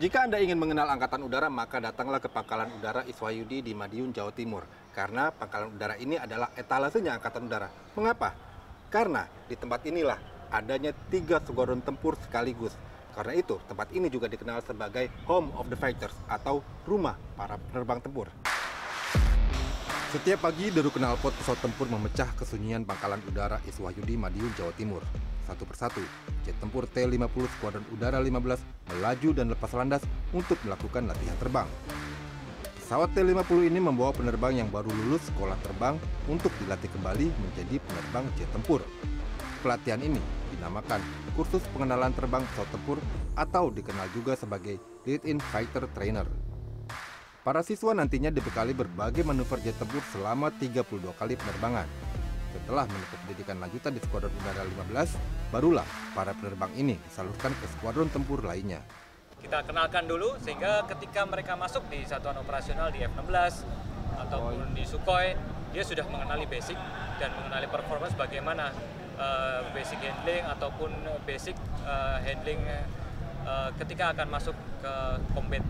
Jika Anda ingin mengenal Angkatan Udara, maka datanglah ke Pangkalan Udara Iswayudi di Madiun, Jawa Timur. Karena Pangkalan Udara ini adalah etalasenya Angkatan Udara. Mengapa? Karena di tempat inilah adanya tiga skuadron tempur sekaligus. Karena itu, tempat ini juga dikenal sebagai Home of the Fighters atau rumah para penerbang tempur. Setiap pagi, deru knalpot pesawat tempur memecah kesunyian Pangkalan Udara Iswahyudi, Madiun, Jawa Timur. Satu persatu, jet tempur T-50 Skuadron Udara 15 melaju dan lepas landas untuk melakukan latihan terbang. Pesawat T-50 ini membawa penerbang yang baru lulus sekolah terbang untuk dilatih kembali menjadi penerbang jet tempur. Pelatihan ini dinamakan Kursus Pengenalan Terbang Pesawat Tempur atau dikenal juga sebagai Lead-in Fighter Trainer. Para siswa nantinya dibekali berbagai manuver jet tempur selama 32 kali penerbangan. Setelah menempuh pendidikan lanjutan di Skuadron Udara 15, barulah para penerbang ini disalurkan ke skuadron tempur lainnya. Kita kenalkan dulu sehingga ketika mereka masuk di satuan operasional di F-16 ataupun di Sukhoi, dia sudah mengenali basic dan mengenali performance bagaimana uh, basic handling ataupun basic uh, handling uh, ketika akan masuk ke combat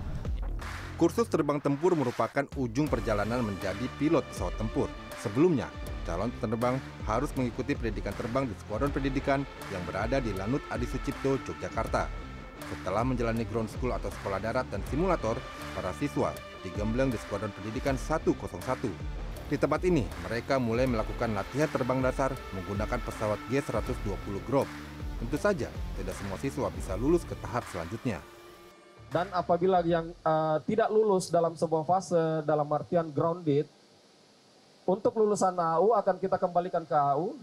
Kursus terbang tempur merupakan ujung perjalanan menjadi pilot pesawat tempur. Sebelumnya, calon penerbang harus mengikuti pendidikan terbang di Skuadron Pendidikan yang berada di Lanut Adi Sucipto, Yogyakarta. Setelah menjalani ground school atau sekolah darat dan simulator, para siswa digembleng di Skuadron Pendidikan 101. Di tempat ini, mereka mulai melakukan latihan terbang dasar menggunakan pesawat G-120 Grove. Tentu saja, tidak semua siswa bisa lulus ke tahap selanjutnya. Dan apabila yang uh, tidak lulus dalam sebuah fase dalam artian grounded, untuk lulusan AU akan kita kembalikan ke AU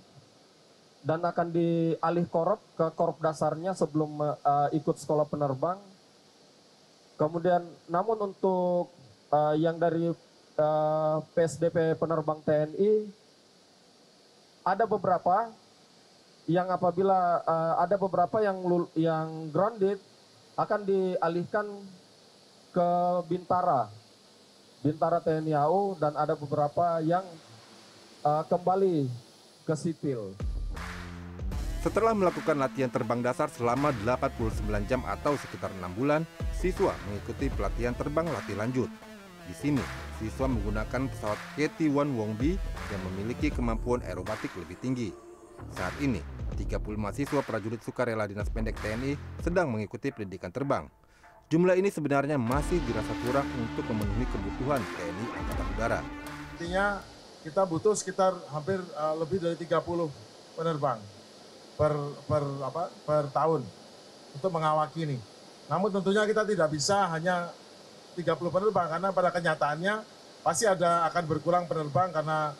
dan akan dialih korup ke korup dasarnya sebelum uh, ikut sekolah penerbang. Kemudian, namun untuk uh, yang dari uh, PSDP penerbang TNI ada beberapa yang apabila uh, ada beberapa yang yang grounded akan dialihkan ke Bintara, Bintara TNI AU dan ada beberapa yang uh, kembali ke sipil. Setelah melakukan latihan terbang dasar selama 89 jam atau sekitar 6 bulan, siswa mengikuti pelatihan terbang latih lanjut. Di sini, siswa menggunakan pesawat KT-1 Wongbi yang memiliki kemampuan aerobatik lebih tinggi. Saat ini, 35 siswa prajurit sukarela Dinas Pendek TNI sedang mengikuti pendidikan terbang. Jumlah ini sebenarnya masih dirasa kurang untuk memenuhi kebutuhan TNI Angkatan Udara. Artinya kita butuh sekitar hampir uh, lebih dari 30 penerbang per per apa per tahun untuk mengawaki ini. Namun tentunya kita tidak bisa hanya 30 penerbang karena pada kenyataannya pasti ada akan berkurang penerbang karena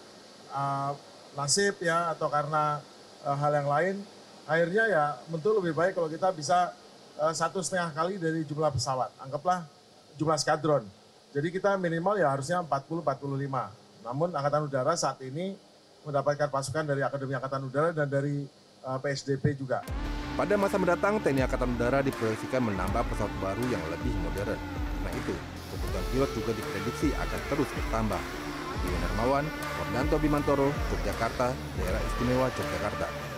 uh, nasib ya atau karena uh, hal yang lain, akhirnya ya tentu lebih baik kalau kita bisa uh, satu setengah kali dari jumlah pesawat. Anggaplah jumlah skadron. Jadi kita minimal ya harusnya 40-45. Namun Angkatan Udara saat ini mendapatkan pasukan dari Akademi Angkatan Udara dan dari uh, eh, PSDP juga. Pada masa mendatang, TNI Angkatan Udara diproyeksikan menambah pesawat baru yang lebih modern. Karena itu, kebutuhan pilot juga diprediksi akan terus bertambah. Iwan Hermawan, Fordanto Bimantoro, Yogyakarta, Daerah Istimewa Yogyakarta.